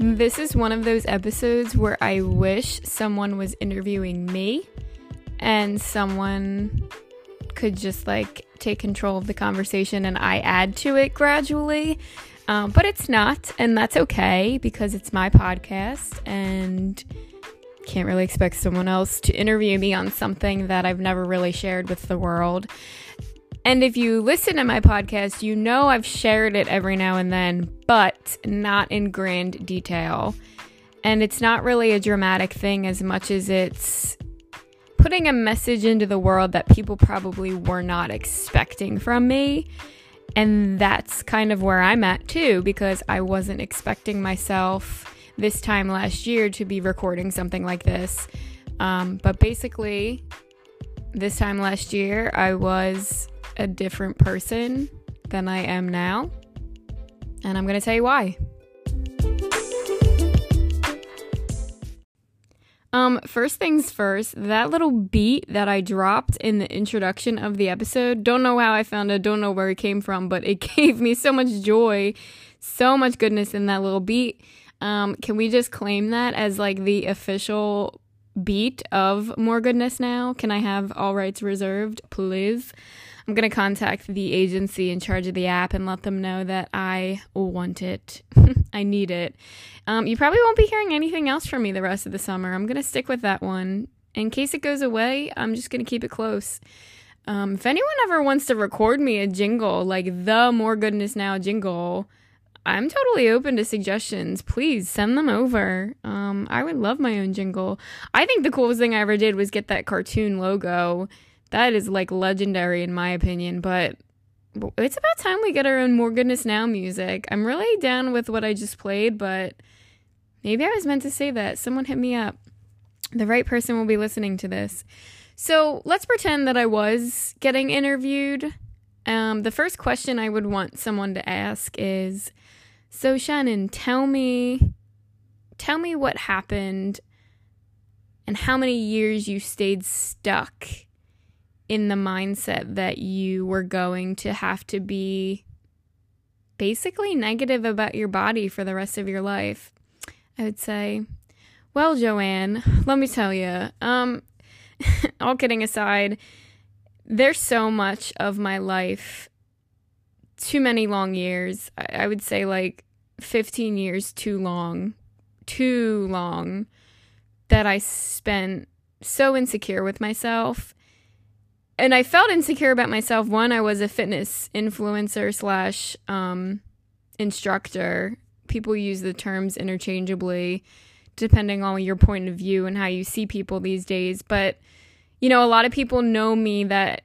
This is one of those episodes where I wish someone was interviewing me and someone could just like take control of the conversation and I add to it gradually. Um, but it's not, and that's okay because it's my podcast and can't really expect someone else to interview me on something that I've never really shared with the world. And if you listen to my podcast, you know I've shared it every now and then, but not in grand detail. And it's not really a dramatic thing as much as it's putting a message into the world that people probably were not expecting from me. And that's kind of where I'm at too, because I wasn't expecting myself this time last year to be recording something like this. Um, but basically, this time last year, I was a different person than I am now. And I'm going to tell you why. Um, first things first, that little beat that I dropped in the introduction of the episode, don't know how I found it, don't know where it came from, but it gave me so much joy, so much goodness in that little beat. Um, can we just claim that as like the official beat of More Goodness Now? Can I have all rights reserved, please? I'm going to contact the agency in charge of the app and let them know that I want it. I need it. Um, you probably won't be hearing anything else from me the rest of the summer. I'm going to stick with that one. In case it goes away, I'm just going to keep it close. Um, if anyone ever wants to record me a jingle, like the More Goodness Now jingle, I'm totally open to suggestions. Please send them over. Um, I would love my own jingle. I think the coolest thing I ever did was get that cartoon logo that is like legendary in my opinion, but it's about time we get our own More Goodness Now music. I'm really down with what I just played, but maybe I was meant to say that. Someone hit me up. The right person will be listening to this. So let's pretend that I was getting interviewed. Um, the first question I would want someone to ask is So, Shannon, tell me, tell me what happened and how many years you stayed stuck in the mindset that you were going to have to be basically negative about your body for the rest of your life. I would say, well, Joanne, let me tell you, um, all kidding aside, there's so much of my life, too many long years. I, I would say like 15 years too long, too long, that I spent so insecure with myself and I felt insecure about myself. One, I was a fitness influencer slash um, instructor. People use the terms interchangeably depending on your point of view and how you see people these days. But, you know, a lot of people know me that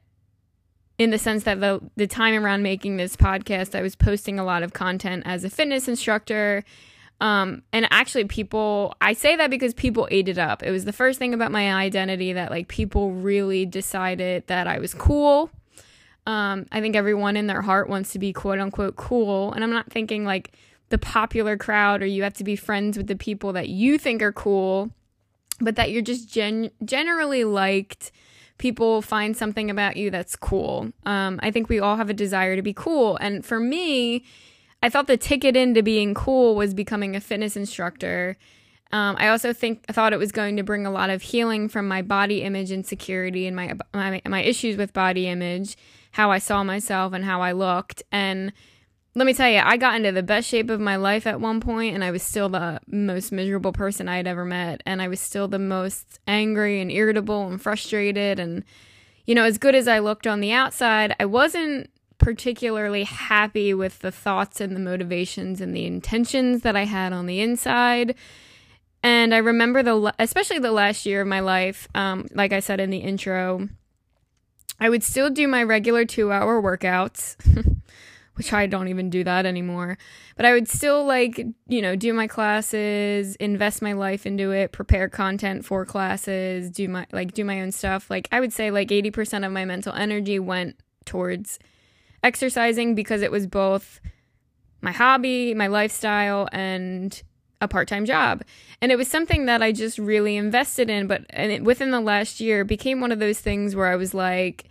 in the sense that the, the time around making this podcast, I was posting a lot of content as a fitness instructor um, and actually, people, I say that because people ate it up. It was the first thing about my identity that like people really decided that I was cool. Um, I think everyone in their heart wants to be quote unquote cool. And I'm not thinking like the popular crowd or you have to be friends with the people that you think are cool, but that you're just gen- generally liked. People find something about you that's cool. Um, I think we all have a desire to be cool. And for me, I thought the ticket into being cool was becoming a fitness instructor. Um, I also think I thought it was going to bring a lot of healing from my body image insecurity and my, my my issues with body image, how I saw myself and how I looked. And let me tell you, I got into the best shape of my life at one point, and I was still the most miserable person I had ever met, and I was still the most angry and irritable and frustrated. And you know, as good as I looked on the outside, I wasn't particularly happy with the thoughts and the motivations and the intentions that I had on the inside. And I remember the, especially the last year of my life, um, like I said in the intro, I would still do my regular two hour workouts, which I don't even do that anymore. But I would still like, you know, do my classes, invest my life into it, prepare content for classes, do my, like, do my own stuff. Like, I would say like 80% of my mental energy went towards exercising because it was both my hobby, my lifestyle, and a part time job. And it was something that I just really invested in. But and it, within the last year, became one of those things where I was like,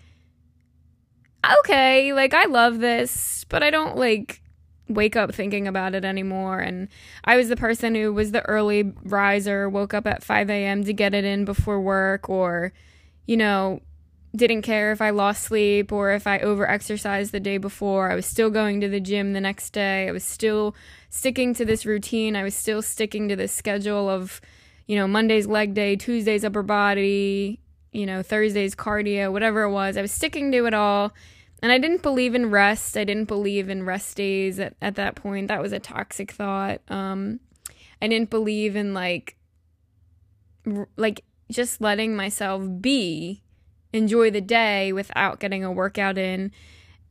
okay, like I love this, but I don't like wake up thinking about it anymore. And I was the person who was the early riser, woke up at 5 a.m. to get it in before work, or, you know, didn't care if I lost sleep or if I over exercised the day before. I was still going to the gym the next day. I was still sticking to this routine. I was still sticking to this schedule of, you know, Monday's leg day, Tuesday's upper body, you know, Thursday's cardio, whatever it was. I was sticking to it all. And I didn't believe in rest. I didn't believe in rest days at, at that point. That was a toxic thought. Um, I didn't believe in like, r- like just letting myself be, enjoy the day without getting a workout in.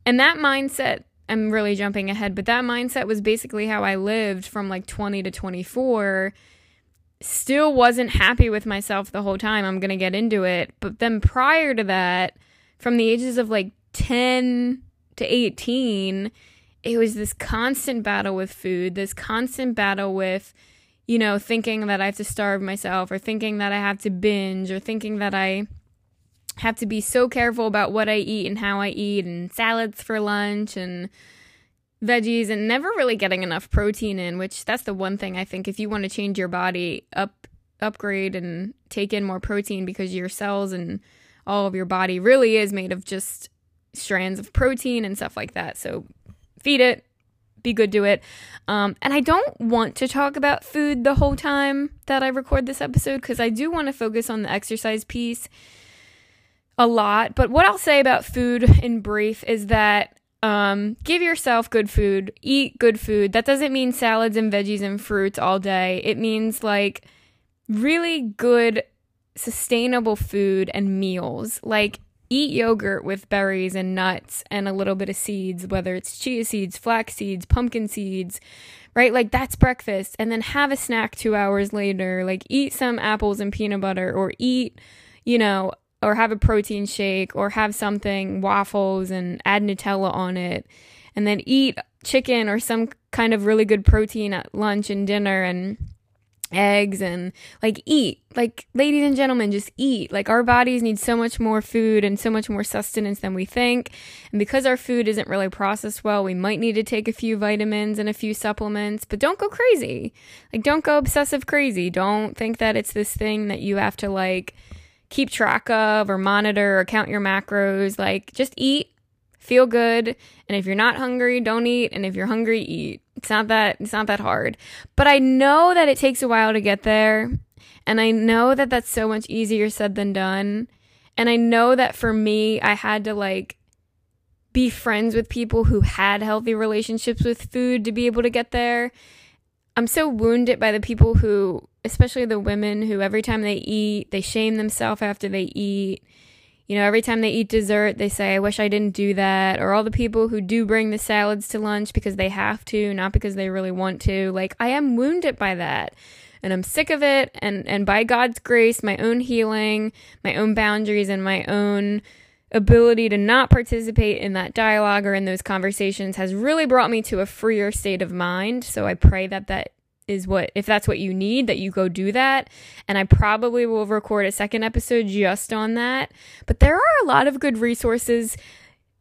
And that mindset, I'm really jumping ahead, but that mindset was basically how I lived from like 20 to 24 still wasn't happy with myself the whole time. I'm going to get into it. But then prior to that, from the ages of like 10 to 18, it was this constant battle with food, this constant battle with, you know, thinking that I have to starve myself or thinking that I have to binge or thinking that I have to be so careful about what I eat and how I eat and salads for lunch and veggies and never really getting enough protein in, which that's the one thing I think if you want to change your body up upgrade and take in more protein because your cells and all of your body really is made of just strands of protein and stuff like that. So feed it, be good to it. Um, and I don't want to talk about food the whole time that I record this episode because I do want to focus on the exercise piece a lot. But what I'll say about food in brief is that um, give yourself good food, eat good food. That doesn't mean salads and veggies and fruits all day. It means like really good, sustainable food and meals. Like eat yogurt with berries and nuts and a little bit of seeds, whether it's chia seeds, flax seeds, pumpkin seeds, right? Like that's breakfast. And then have a snack two hours later. Like eat some apples and peanut butter or eat, you know, or have a protein shake or have something, waffles, and add Nutella on it. And then eat chicken or some kind of really good protein at lunch and dinner and eggs and like eat. Like, ladies and gentlemen, just eat. Like, our bodies need so much more food and so much more sustenance than we think. And because our food isn't really processed well, we might need to take a few vitamins and a few supplements, but don't go crazy. Like, don't go obsessive crazy. Don't think that it's this thing that you have to like keep track of or monitor or count your macros. Like, just eat, feel good, and if you're not hungry, don't eat, and if you're hungry, eat. It's not that it's not that hard. But I know that it takes a while to get there, and I know that that's so much easier said than done. And I know that for me, I had to like be friends with people who had healthy relationships with food to be able to get there. I'm so wounded by the people who, especially the women who every time they eat, they shame themselves after they eat. You know, every time they eat dessert, they say, I wish I didn't do that. Or all the people who do bring the salads to lunch because they have to, not because they really want to. Like, I am wounded by that. And I'm sick of it. And, and by God's grace, my own healing, my own boundaries, and my own ability to not participate in that dialogue or in those conversations has really brought me to a freer state of mind. So I pray that that is what, if that's what you need, that you go do that. And I probably will record a second episode just on that. But there are a lot of good resources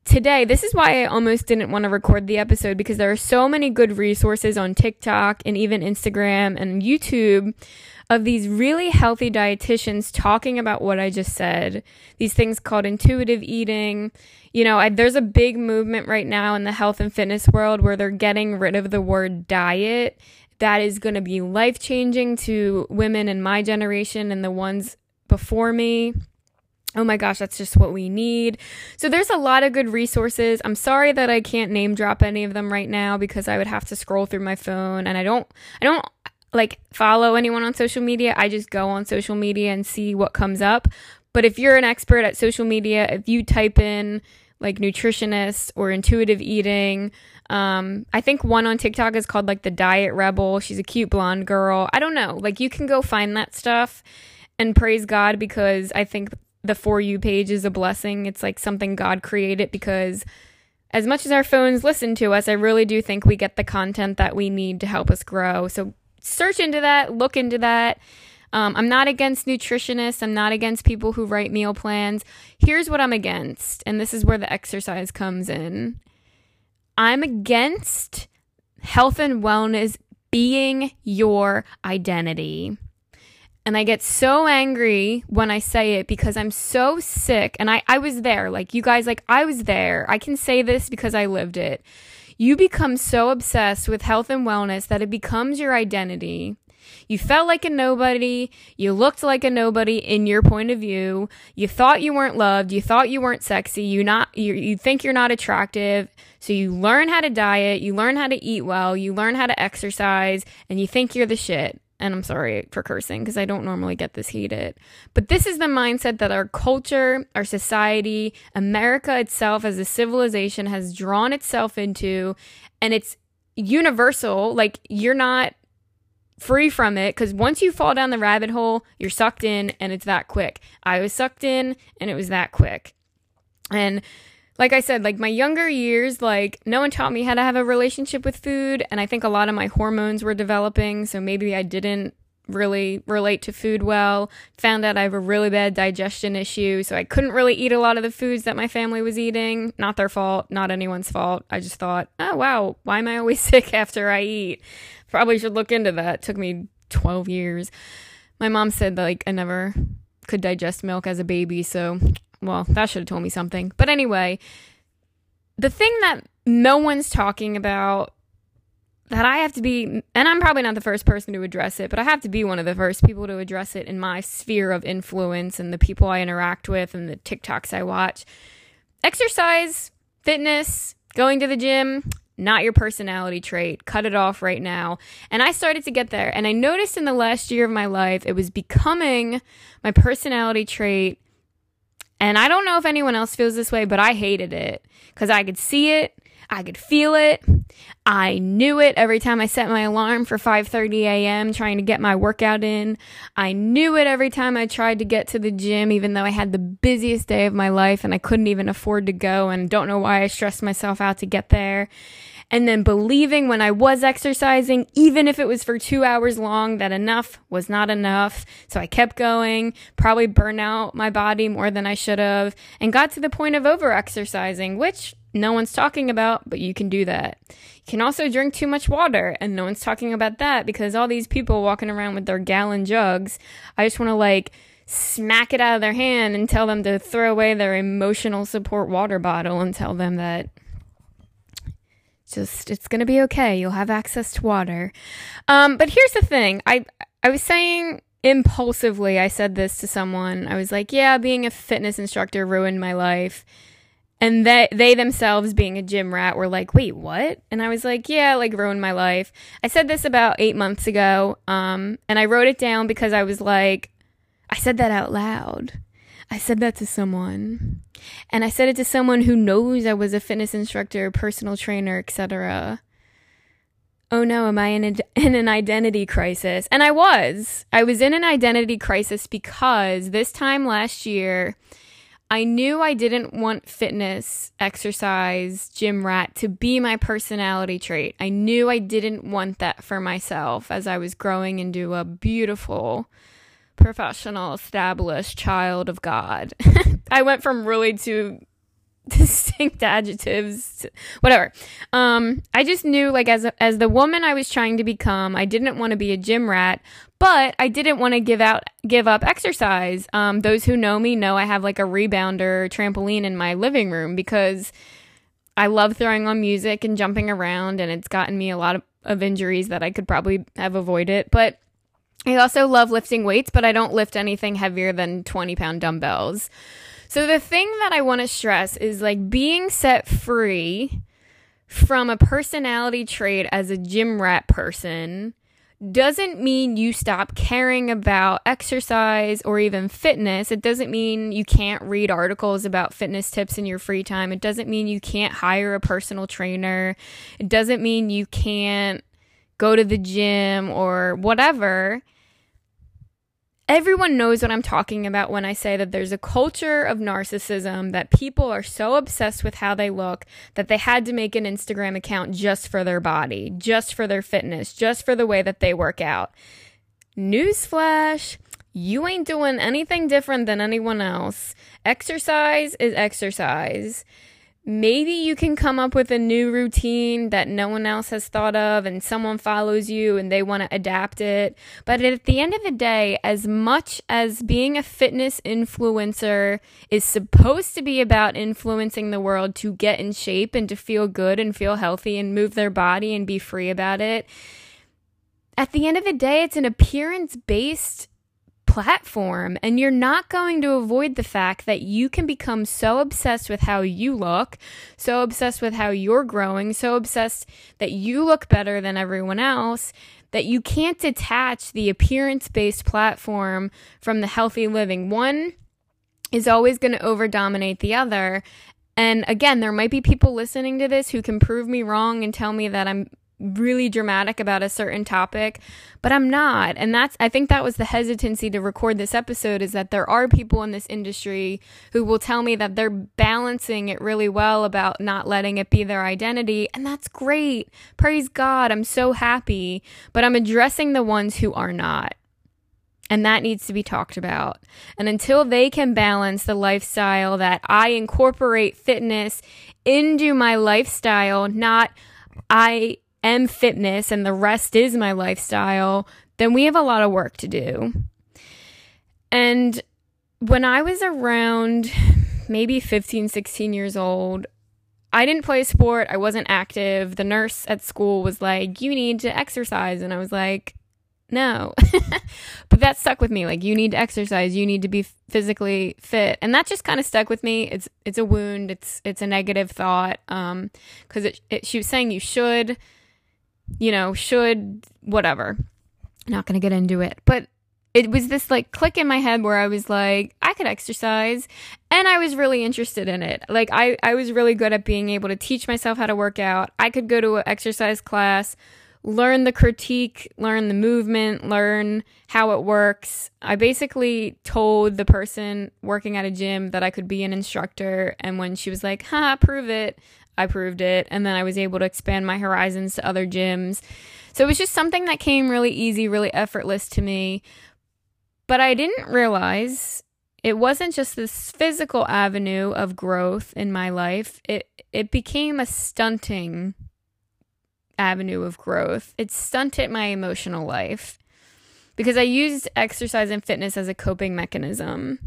today. This is why I almost didn't want to record the episode because there are so many good resources on TikTok and even Instagram and YouTube of these really healthy dietitians talking about what I just said. These things called intuitive eating. You know, I, there's a big movement right now in the health and fitness world where they're getting rid of the word diet. That is going to be life changing to women in my generation and the ones before me. Oh my gosh, that's just what we need. So there's a lot of good resources. I'm sorry that I can't name drop any of them right now because I would have to scroll through my phone and I don't I don't like follow anyone on social media. I just go on social media and see what comes up. But if you're an expert at social media, if you type in like nutritionist or intuitive eating, um, I think one on TikTok is called like the Diet Rebel. She's a cute blonde girl. I don't know. Like you can go find that stuff and praise God because I think the For You page is a blessing. It's like something God created because as much as our phones listen to us, I really do think we get the content that we need to help us grow. So search into that, look into that. Um, I'm not against nutritionists. I'm not against people who write meal plans. Here's what I'm against, and this is where the exercise comes in. I'm against health and wellness being your identity. And I get so angry when I say it because I'm so sick. And I, I was there. Like, you guys, like, I was there. I can say this because I lived it. You become so obsessed with health and wellness that it becomes your identity. You felt like a nobody. You looked like a nobody in your point of view. You thought you weren't loved. You thought you weren't sexy. You not you, you think you're not attractive. So you learn how to diet. You learn how to eat well. You learn how to exercise, and you think you're the shit. And I'm sorry for cursing because I don't normally get this heated. But this is the mindset that our culture, our society, America itself as a civilization has drawn itself into. And it's universal. Like, you're not free from it because once you fall down the rabbit hole, you're sucked in and it's that quick. I was sucked in and it was that quick. And like I said, like my younger years, like no one taught me how to have a relationship with food. And I think a lot of my hormones were developing. So maybe I didn't really relate to food well. Found out I have a really bad digestion issue. So I couldn't really eat a lot of the foods that my family was eating. Not their fault, not anyone's fault. I just thought, oh, wow, why am I always sick after I eat? Probably should look into that. It took me 12 years. My mom said, like, I never could digest milk as a baby. So well, that should have told me something. But anyway, the thing that no one's talking about that I have to be, and I'm probably not the first person to address it, but I have to be one of the first people to address it in my sphere of influence and the people I interact with and the TikToks I watch. Exercise, fitness, going to the gym, not your personality trait. Cut it off right now. And I started to get there. And I noticed in the last year of my life, it was becoming my personality trait and I don't know if anyone else feels this way, but I hated it because I could see it, I could feel it. I knew it every time I set my alarm for 5:30 a.m. trying to get my workout in. I knew it every time I tried to get to the gym even though I had the busiest day of my life and I couldn't even afford to go and don't know why I stressed myself out to get there and then believing when I was exercising, even if it was for two hours long, that enough was not enough. So I kept going, probably burned out my body more than I should have, and got to the point of over exercising, which no one's talking about, but you can do that. You can also drink too much water, and no one's talking about that because all these people walking around with their gallon jugs, I just want to like, smack it out of their hand and tell them to throw away their emotional support water bottle and tell them that just it's gonna be okay. You'll have access to water. Um, but here's the thing. I I was saying impulsively. I said this to someone. I was like, "Yeah, being a fitness instructor ruined my life." And they they themselves, being a gym rat, were like, "Wait, what?" And I was like, "Yeah, like ruined my life." I said this about eight months ago, um, and I wrote it down because I was like, I said that out loud. I said that to someone. And I said it to someone who knows I was a fitness instructor, personal trainer, etc. Oh no, am I in, a, in an identity crisis? And I was. I was in an identity crisis because this time last year, I knew I didn't want fitness, exercise, gym rat to be my personality trait. I knew I didn't want that for myself as I was growing into a beautiful, professional, established child of God. I went from really two distinct adjectives to, whatever um i just knew like as a, as the woman i was trying to become i didn't want to be a gym rat but i didn't want to give out give up exercise um those who know me know i have like a rebounder trampoline in my living room because i love throwing on music and jumping around and it's gotten me a lot of, of injuries that i could probably have avoided but I also love lifting weights, but I don't lift anything heavier than 20 pound dumbbells. So the thing that I want to stress is like being set free from a personality trait as a gym rat person doesn't mean you stop caring about exercise or even fitness. It doesn't mean you can't read articles about fitness tips in your free time. It doesn't mean you can't hire a personal trainer. It doesn't mean you can't go to the gym or whatever everyone knows what I'm talking about when I say that there's a culture of narcissism that people are so obsessed with how they look that they had to make an Instagram account just for their body, just for their fitness, just for the way that they work out. Newsflash. You ain't doing anything different than anyone else. Exercise is exercise. Maybe you can come up with a new routine that no one else has thought of and someone follows you and they want to adapt it. But at the end of the day, as much as being a fitness influencer is supposed to be about influencing the world to get in shape and to feel good and feel healthy and move their body and be free about it, at the end of the day, it's an appearance based platform and you're not going to avoid the fact that you can become so obsessed with how you look, so obsessed with how you're growing, so obsessed that you look better than everyone else that you can't detach the appearance based platform from the healthy living. One is always going to over dominate the other. And again, there might be people listening to this who can prove me wrong and tell me that I'm really dramatic about a certain topic, but I'm not. And that's, I think that was the hesitancy to record this episode is that there are people in this industry who will tell me that they're balancing it really well about not letting it be their identity. And that's great. Praise God. I'm so happy. But I'm addressing the ones who are not. And that needs to be talked about. And until they can balance the lifestyle that I incorporate fitness into my lifestyle, not I am fitness and the rest is my lifestyle, then we have a lot of work to do. And when I was around maybe 15, 16 years old, I didn't play sport. I wasn't active. The nurse at school was like, You need to exercise. And I was like, No. but that stuck with me. Like, you need to exercise. You need to be physically fit. And that just kind of stuck with me. It's it's a wound. It's it's a negative thought. Um, because it, it she was saying you should you know, should, whatever. I'm Not going to get into it. But it was this like click in my head where I was like, I could exercise. And I was really interested in it. Like, I, I was really good at being able to teach myself how to work out. I could go to an exercise class, learn the critique, learn the movement, learn how it works. I basically told the person working at a gym that I could be an instructor. And when she was like, ha, prove it, I proved it. And then I was able to expand my horizons to other gyms. So it was just something that came really easy, really effortless to me. But I didn't realize it wasn't just this physical avenue of growth in my life. It it became a stunting avenue of growth. It stunted my emotional life because I used exercise and fitness as a coping mechanism.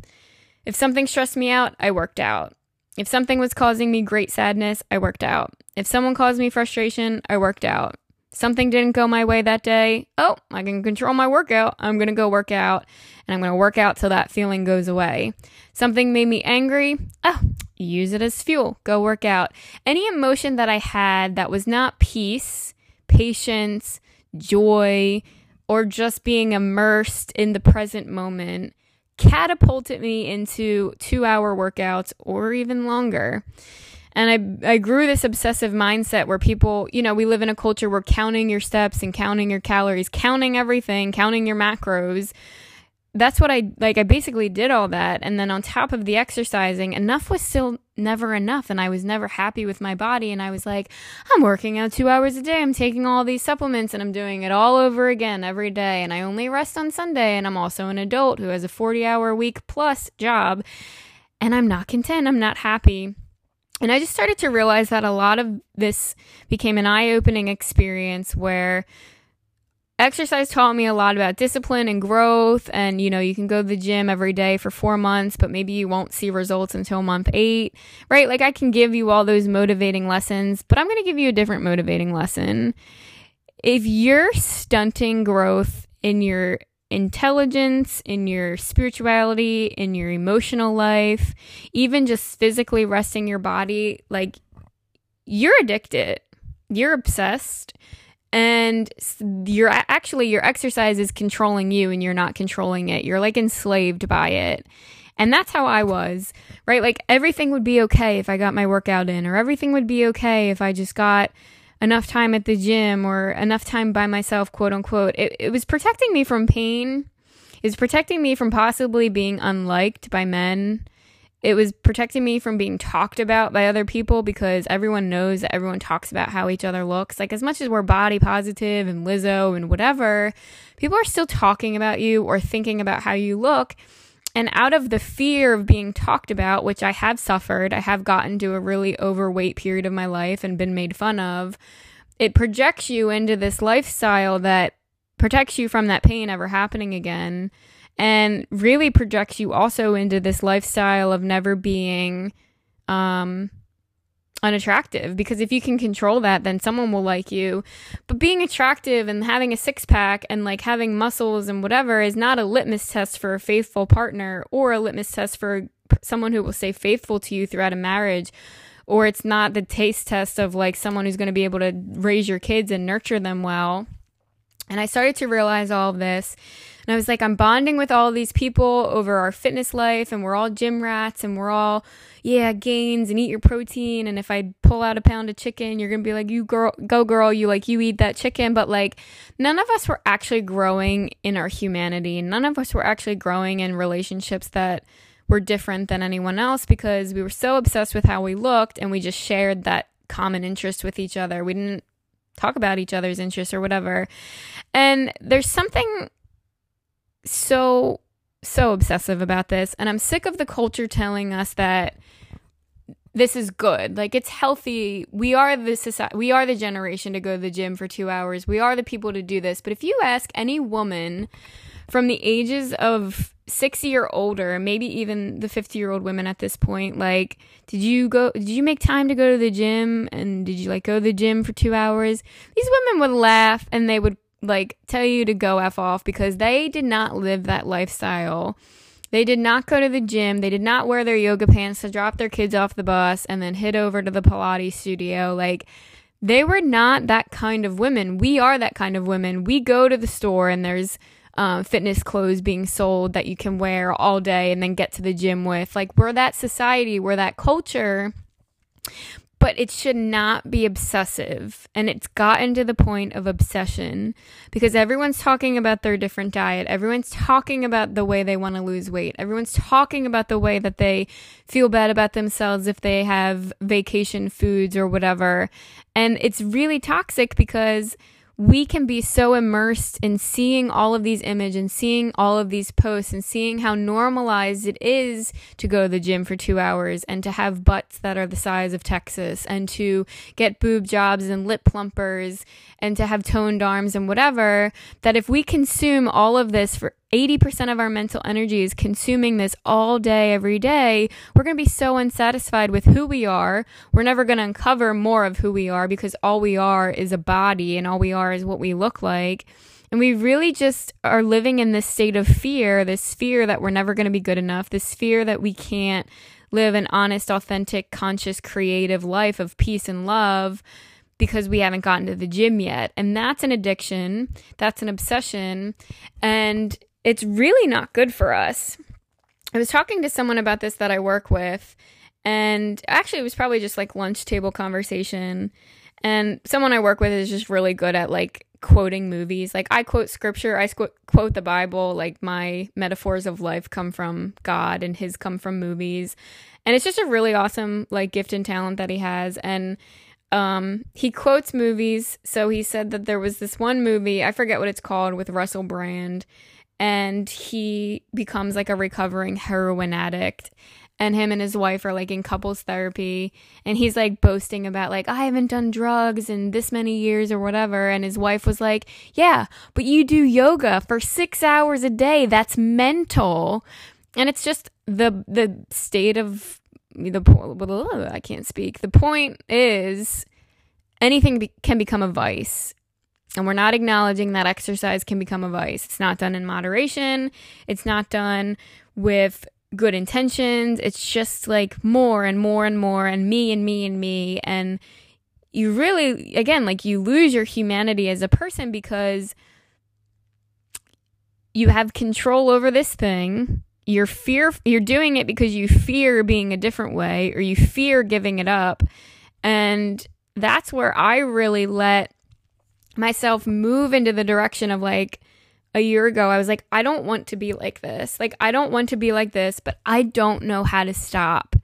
If something stressed me out, I worked out. If something was causing me great sadness, I worked out. If someone caused me frustration, I worked out. Something didn't go my way that day. Oh, I can control my workout. I'm going to go work out and I'm going to work out till that feeling goes away. Something made me angry. Oh, use it as fuel. Go work out. Any emotion that I had that was not peace, patience, joy, or just being immersed in the present moment catapulted me into two hour workouts or even longer. And I, I grew this obsessive mindset where people, you know, we live in a culture where counting your steps and counting your calories, counting everything, counting your macros that's what I like. I basically did all that. And then on top of the exercising, enough was still never enough. And I was never happy with my body. And I was like, I'm working out two hours a day. I'm taking all these supplements and I'm doing it all over again every day. And I only rest on Sunday. And I'm also an adult who has a 40 hour week plus job. And I'm not content. I'm not happy. And I just started to realize that a lot of this became an eye opening experience where exercise taught me a lot about discipline and growth and you know you can go to the gym every day for four months but maybe you won't see results until month eight right? Like i can give you all those motivating lessons but i'm going to give you a different motivating lesson. If you're stunting growth in your intelligence in your spirituality in your emotional life even just physically resting your body like you're addicted. You're obsessed and you're actually your exercise is controlling you and you're not controlling it you're like enslaved by it and that's how I was, right? Like everything would be okay if I got my workout in, or everything would be okay if I just got enough time at the gym or enough time by myself, quote unquote. It, it was protecting me from pain. Was protecting me from possibly being unliked by men it was protecting me from being talked about by other people because everyone knows that everyone talks about how each other looks. Like, as much as we're body positive and Lizzo and whatever, people are still talking about you or thinking about how you look. And out of the fear of being talked about, which I have suffered, I have gotten to a really overweight period of my life and been made fun of, it projects you into this lifestyle that protects you from that pain ever happening again and really projects you also into this lifestyle of never being um unattractive. Because if you can control that then someone will like you. But being attractive and having a six pack and like having muscles and whatever is not a litmus test for a faithful partner or a litmus test for someone who will stay faithful to you throughout a marriage. Or it's not the taste test of like someone who's going to be able to raise your kids and nurture them well. And I started to realize all of this. And I was like, I'm bonding with all these people over our fitness life, and we're all gym rats, and we're all, yeah, gains and eat your protein. And if I pull out a pound of chicken, you're gonna be like, you girl, go girl, you like, you eat that chicken. But like, none of us were actually growing in our humanity. None of us were actually growing in relationships that were different than anyone else because we were so obsessed with how we looked, and we just shared that common interest with each other. We didn't talk about each other's interests or whatever. And there's something so so obsessive about this and I'm sick of the culture telling us that this is good. Like it's healthy. We are the society, we are the generation to go to the gym for 2 hours. We are the people to do this. But if you ask any woman from the ages of 60 or older, maybe even the 50 year old women at this point, like, did you go, did you make time to go to the gym? And did you like go to the gym for two hours? These women would laugh and they would like tell you to go F off because they did not live that lifestyle. They did not go to the gym. They did not wear their yoga pants to drop their kids off the bus and then head over to the Pilates studio. Like, they were not that kind of women. We are that kind of women. We go to the store and there's um, fitness clothes being sold that you can wear all day and then get to the gym with. Like, we're that society, we're that culture, but it should not be obsessive. And it's gotten to the point of obsession because everyone's talking about their different diet. Everyone's talking about the way they want to lose weight. Everyone's talking about the way that they feel bad about themselves if they have vacation foods or whatever. And it's really toxic because we can be so immersed in seeing all of these images and seeing all of these posts and seeing how normalized it is to go to the gym for two hours and to have butts that are the size of Texas and to get boob jobs and lip plumpers and to have toned arms and whatever, that if we consume all of this for 80% of our mental energy is consuming this all day, every day, we're going to be so unsatisfied with who we are. We're never going to uncover more of who we are because all we are is a body and all we are is what we look like. And we really just are living in this state of fear, this fear that we're never going to be good enough, this fear that we can't live an honest, authentic, conscious, creative life of peace and love because we haven't gotten to the gym yet. And that's an addiction, that's an obsession. And it's really not good for us. I was talking to someone about this that I work with, and actually, it was probably just like lunch table conversation. And someone I work with is just really good at like quoting movies. Like, I quote scripture, I squ- quote the Bible. Like, my metaphors of life come from God, and his come from movies. And it's just a really awesome, like, gift and talent that he has. And um, he quotes movies. So he said that there was this one movie, I forget what it's called, with Russell Brand and he becomes like a recovering heroin addict. And him and his wife are like in couples therapy and he's like boasting about like I haven't done drugs in this many years or whatever. And his wife was like yeah but you do yoga for 6 hours a day. That's mental. And it's just the the state of the I can't speak. The point is anything be- can become a vice and we're not acknowledging that exercise can become a vice. It's not done in moderation. It's not done with good intentions. It's just like more and more and more and me and me and me. And you really, again, like you lose your humanity as a person because you have control over this thing. You're fear you're doing it because you fear being a different way or you fear giving it up. And that's where I really let myself move into the direction of like a year ago, I was like, I don't want to be like this. Like, I don't want to be like this, but I don't know how to stop.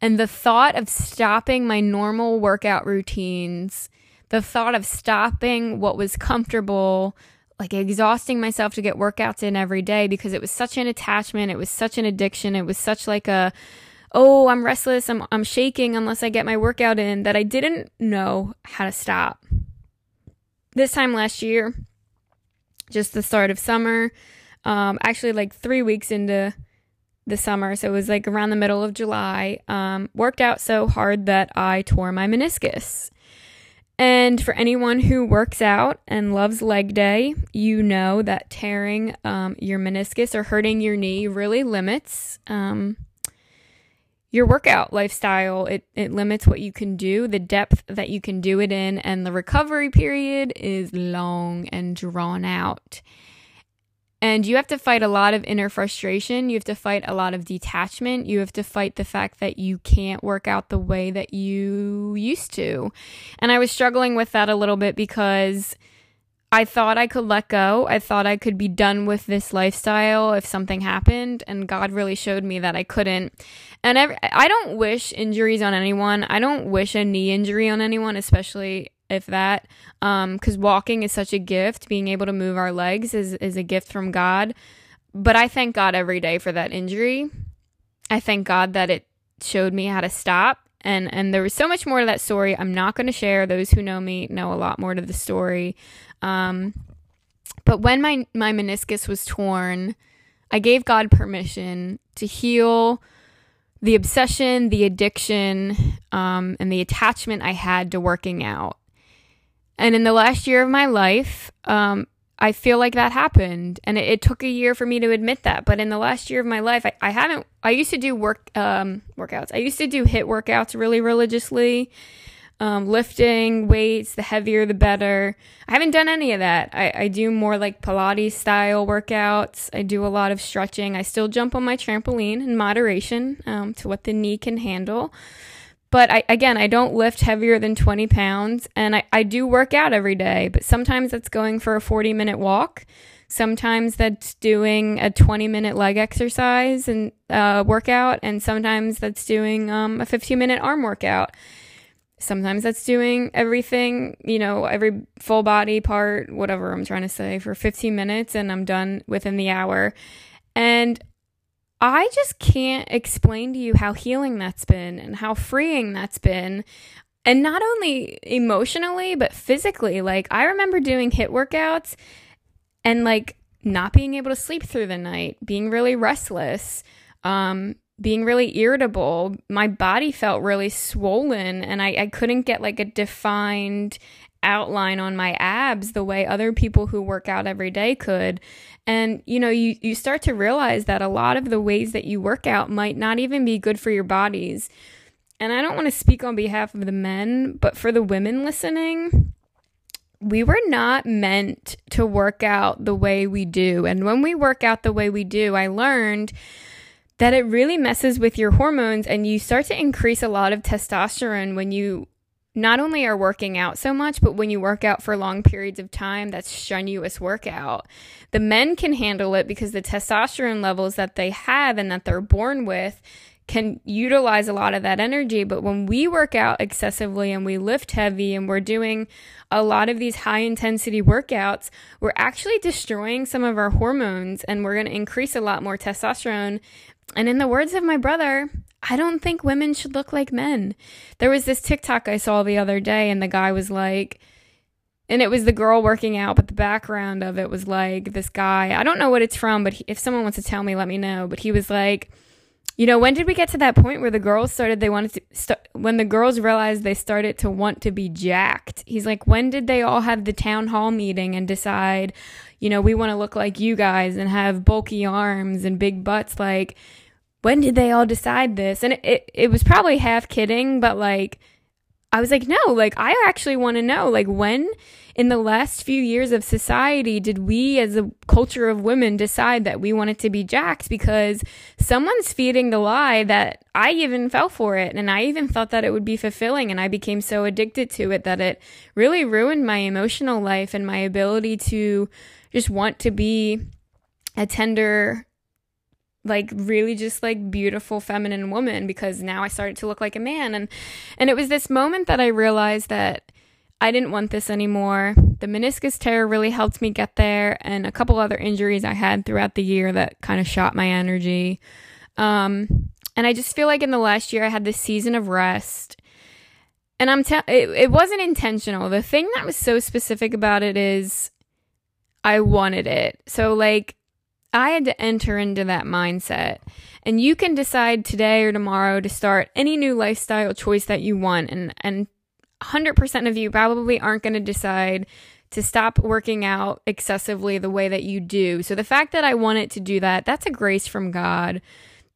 And the thought of stopping my normal workout routines, the thought of stopping what was comfortable, like exhausting myself to get workouts in every day because it was such an attachment, it was such an addiction, it was such like a oh, I'm restless, I'm I'm shaking unless I get my workout in that I didn't know how to stop. This time last year, just the start of summer, um, actually like three weeks into the summer, so it was like around the middle of July, um, worked out so hard that I tore my meniscus. And for anyone who works out and loves leg day, you know that tearing um, your meniscus or hurting your knee really limits um, your workout lifestyle. It, it limits what you can do, the depth that you can do it in, and the recovery period is long and drawn out. And you have to fight a lot of inner frustration. You have to fight a lot of detachment. You have to fight the fact that you can't work out the way that you used to. And I was struggling with that a little bit because I thought I could let go. I thought I could be done with this lifestyle if something happened. And God really showed me that I couldn't. And every, I don't wish injuries on anyone. I don't wish a knee injury on anyone, especially if that um because walking is such a gift being able to move our legs is is a gift from god but i thank god every day for that injury i thank god that it showed me how to stop and and there was so much more to that story. I'm not going to share. Those who know me know a lot more to the story. Um but when my my meniscus was torn i gave god permission to heal the obsession, the addiction, um, and the attachment I had to working out. And in the last year of my life, um, I feel like that happened. And it, it, took a year for me to admit that. But in the last year of my life, I, I haven't, I used to do work, um, workouts. I used to do HIIT workouts really religiously. Um, lifting weights, the heavier the better. I haven't done any of that. I, I do more like Pilates style workouts. I do a lot of stretching. I still jump on my trampoline in moderation um, to what the knee can handle. But I, again, I don't lift heavier than 20 pounds and I, I do work out every day, but sometimes that's going for a 40 minute walk. Sometimes that's doing a 20 minute leg exercise and uh, workout. And sometimes that's doing um, a 15 minute arm workout. Sometimes that's doing everything, you know, every full body part, whatever I'm trying to say, for 15 minutes and I'm done within the hour. And I just can't explain to you how healing that's been and how freeing that's been. And not only emotionally, but physically. Like, I remember doing HIIT workouts and like not being able to sleep through the night, being really restless, um, being really irritable. My body felt really swollen, and I, I couldn't get like a defined outline on my abs the way other people who work out every day could. And you know, you you start to realize that a lot of the ways that you work out might not even be good for your bodies. And I don't want to speak on behalf of the men, but for the women listening, we were not meant to work out the way we do. And when we work out the way we do, I learned that it really messes with your hormones and you start to increase a lot of testosterone when you not only are working out so much, but when you work out for long periods of time, that's strenuous workout. The men can handle it because the testosterone levels that they have and that they're born with can utilize a lot of that energy. But when we work out excessively and we lift heavy and we're doing a lot of these high intensity workouts, we're actually destroying some of our hormones and we're going to increase a lot more testosterone. And in the words of my brother, I don't think women should look like men. There was this TikTok I saw the other day, and the guy was like, and it was the girl working out, but the background of it was like this guy. I don't know what it's from, but he, if someone wants to tell me, let me know. But he was like, you know, when did we get to that point where the girls started, they wanted to, st- when the girls realized they started to want to be jacked? He's like, when did they all have the town hall meeting and decide, you know, we want to look like you guys and have bulky arms and big butts? Like, when did they all decide this? And it, it, it was probably half kidding, but like, I was like, no, like, I actually want to know, like, when in the last few years of society did we as a culture of women decide that we wanted to be jacked? Because someone's feeding the lie that I even fell for it and I even thought that it would be fulfilling and I became so addicted to it that it really ruined my emotional life and my ability to just want to be a tender like really just like beautiful feminine woman because now I started to look like a man and and it was this moment that I realized that I didn't want this anymore. The meniscus tear really helped me get there, and a couple other injuries I had throughout the year that kind of shot my energy. Um, and I just feel like in the last year I had this season of rest. And I'm te- it, it wasn't intentional. The thing that was so specific about it is I wanted it. So like I had to enter into that mindset. And you can decide today or tomorrow to start any new lifestyle choice that you want and and 100% of you probably aren't going to decide to stop working out excessively the way that you do. So the fact that I wanted to do that, that's a grace from God.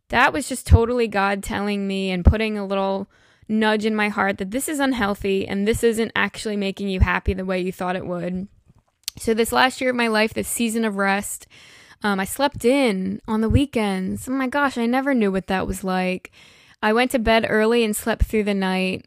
That was just totally God telling me and putting a little nudge in my heart that this is unhealthy and this isn't actually making you happy the way you thought it would. So this last year of my life, this season of rest, um, I slept in on the weekends. Oh my gosh, I never knew what that was like. I went to bed early and slept through the night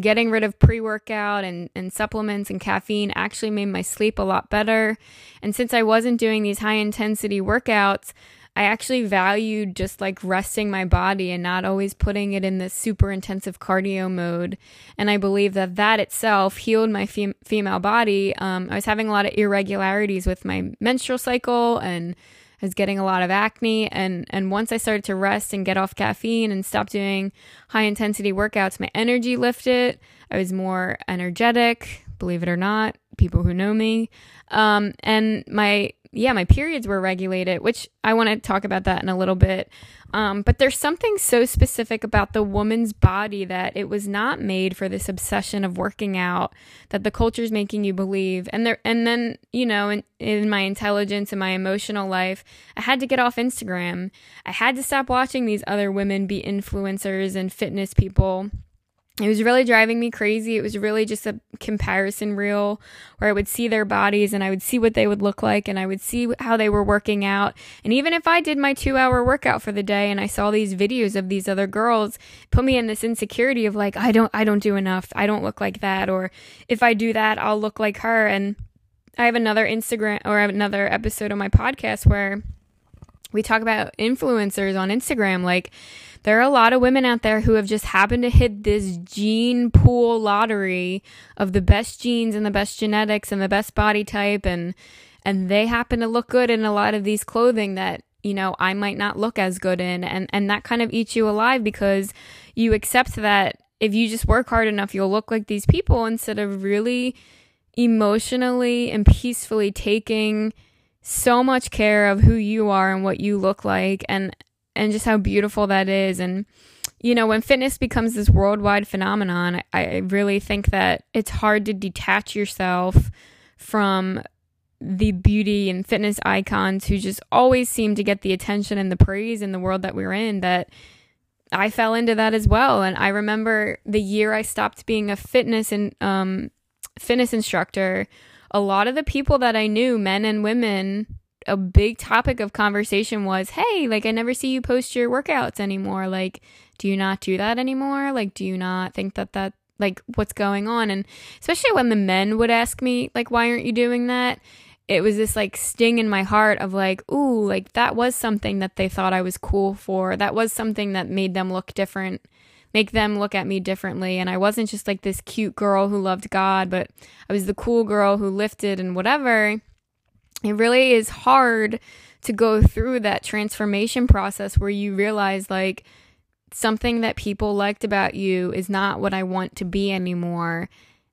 getting rid of pre workout and, and supplements and caffeine actually made my sleep a lot better. And since I wasn't doing these high intensity workouts, I actually valued just like resting my body and not always putting it in this super intensive cardio mode. And I believe that that itself healed my fem- female body. Um, I was having a lot of irregularities with my menstrual cycle and I was getting a lot of acne and and once I started to rest and get off caffeine and stop doing high intensity workouts, my energy lifted. I was more energetic, believe it or not, people who know me. Um, and my yeah, my periods were regulated, which I want to talk about that in a little bit. Um, but there's something so specific about the woman's body that it was not made for this obsession of working out that the culture is making you believe. And there, and then you know, in, in my intelligence and my emotional life, I had to get off Instagram. I had to stop watching these other women be influencers and fitness people it was really driving me crazy. It was really just a comparison reel where I would see their bodies and I would see what they would look like and I would see how they were working out. And even if I did my two hour workout for the day and I saw these videos of these other girls, put me in this insecurity of like, I don't, I don't do enough. I don't look like that. Or if I do that, I'll look like her. And I have another Instagram or another episode of my podcast where we talk about influencers on Instagram. Like, there are a lot of women out there who have just happened to hit this gene pool lottery of the best genes and the best genetics and the best body type and and they happen to look good in a lot of these clothing that you know I might not look as good in and and that kind of eats you alive because you accept that if you just work hard enough you'll look like these people instead of really emotionally and peacefully taking so much care of who you are and what you look like and and just how beautiful that is. And, you know, when fitness becomes this worldwide phenomenon, I, I really think that it's hard to detach yourself from the beauty and fitness icons who just always seem to get the attention and the praise in the world that we're in that I fell into that as well. And I remember the year I stopped being a fitness and um, fitness instructor, a lot of the people that I knew, men and women, a big topic of conversation was, hey, like I never see you post your workouts anymore. Like, do you not do that anymore? Like, do you not think that that like what's going on? And especially when the men would ask me, like, why aren't you doing that? It was this like sting in my heart of like, ooh, like that was something that they thought I was cool for. That was something that made them look different, make them look at me differently. And I wasn't just like this cute girl who loved God, but I was the cool girl who lifted and whatever it really is hard to go through that transformation process where you realize like something that people liked about you is not what I want to be anymore.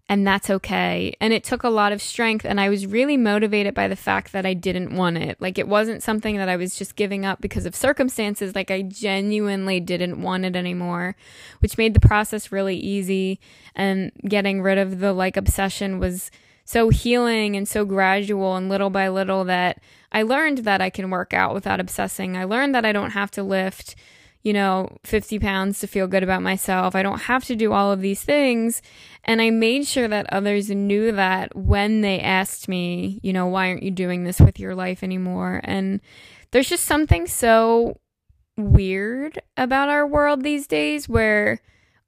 And that's okay. And it took a lot of strength. And I was really motivated by the fact that I didn't want it. Like, it wasn't something that I was just giving up because of circumstances. Like, I genuinely didn't want it anymore, which made the process really easy. And getting rid of the like obsession was so healing and so gradual and little by little that I learned that I can work out without obsessing. I learned that I don't have to lift, you know, 50 pounds to feel good about myself. I don't have to do all of these things. And I made sure that others knew that when they asked me, you know, why aren't you doing this with your life anymore? And there's just something so weird about our world these days where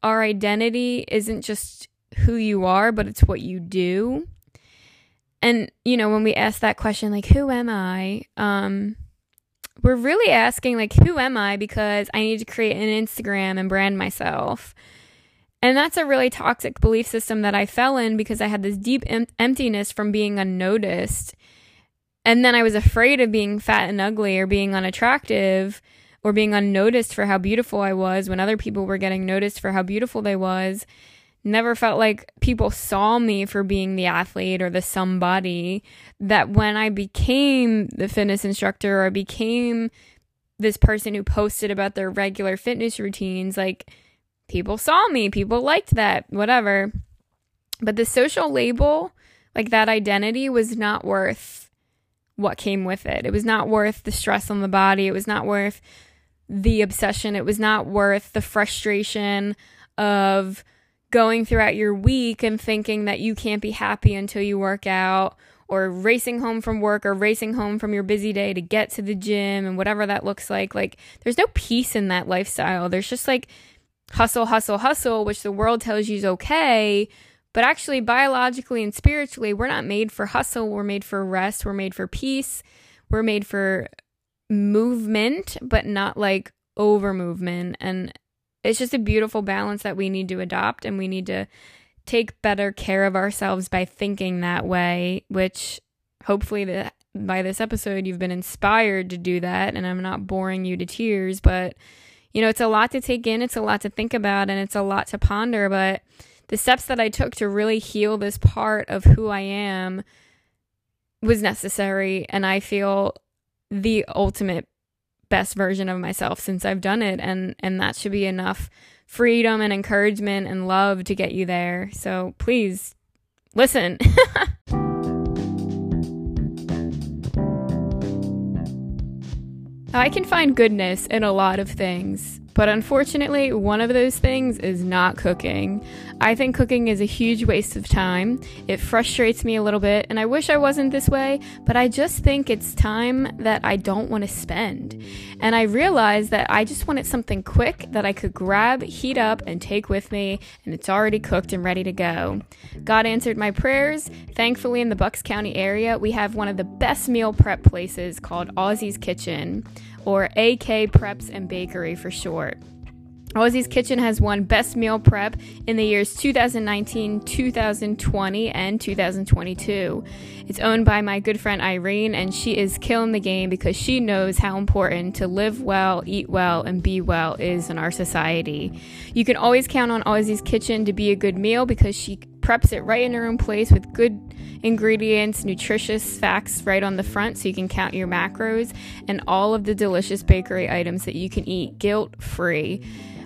our identity isn't just who you are, but it's what you do and you know when we ask that question like who am i um we're really asking like who am i because i need to create an instagram and brand myself And that's a really toxic belief system that I fell in because I had this deep em- emptiness from being unnoticed. And then I was afraid of being fat and ugly or being unattractive or being unnoticed for how beautiful I was when other people were getting noticed for how beautiful they was. Never felt like people saw me for being the athlete or the somebody. That when I became the fitness instructor or I became this person who posted about their regular fitness routines, like people saw me, people liked that, whatever. But the social label, like that identity, was not worth what came with it. It was not worth the stress on the body. It was not worth the obsession. It was not worth the frustration of going throughout your week and thinking that you can't be happy until you work out or racing home from work or racing home from your busy day to get to the gym and whatever that looks like. Like, there's no peace in that lifestyle. There's just like hustle, hustle, hustle, which the world tells you is okay. But actually, biologically and spiritually, we're not made for hustle. We're made for rest. We're made for peace. We're made for movement, but not like over movement. And it's just a beautiful balance that we need to adopt and we need to take better care of ourselves by thinking that way, which hopefully the, by this episode you've been inspired to do that and I'm not boring you to tears, but you know, it's a lot to take in, it's a lot to think about and it's a lot to ponder, but the steps that I took to really heal this part of who I am was necessary and I feel the ultimate best version of myself since I've done it and and that should be enough freedom and encouragement and love to get you there. So please listen. I can find goodness in a lot of things. But unfortunately, one of those things is not cooking. I think cooking is a huge waste of time. It frustrates me a little bit, and I wish I wasn't this way, but I just think it's time that I don't want to spend. And I realized that I just wanted something quick that I could grab, heat up, and take with me, and it's already cooked and ready to go. God answered my prayers. Thankfully, in the Bucks County area, we have one of the best meal prep places called Aussie's Kitchen or AK Preps and Bakery for short. Aussie's Kitchen has won Best Meal Prep in the years 2019, 2020, and 2022. It's owned by my good friend Irene, and she is killing the game because she knows how important to live well, eat well, and be well is in our society. You can always count on Aussie's Kitchen to be a good meal because she preps it right in her own place with good ingredients, nutritious facts right on the front so you can count your macros, and all of the delicious bakery items that you can eat guilt free.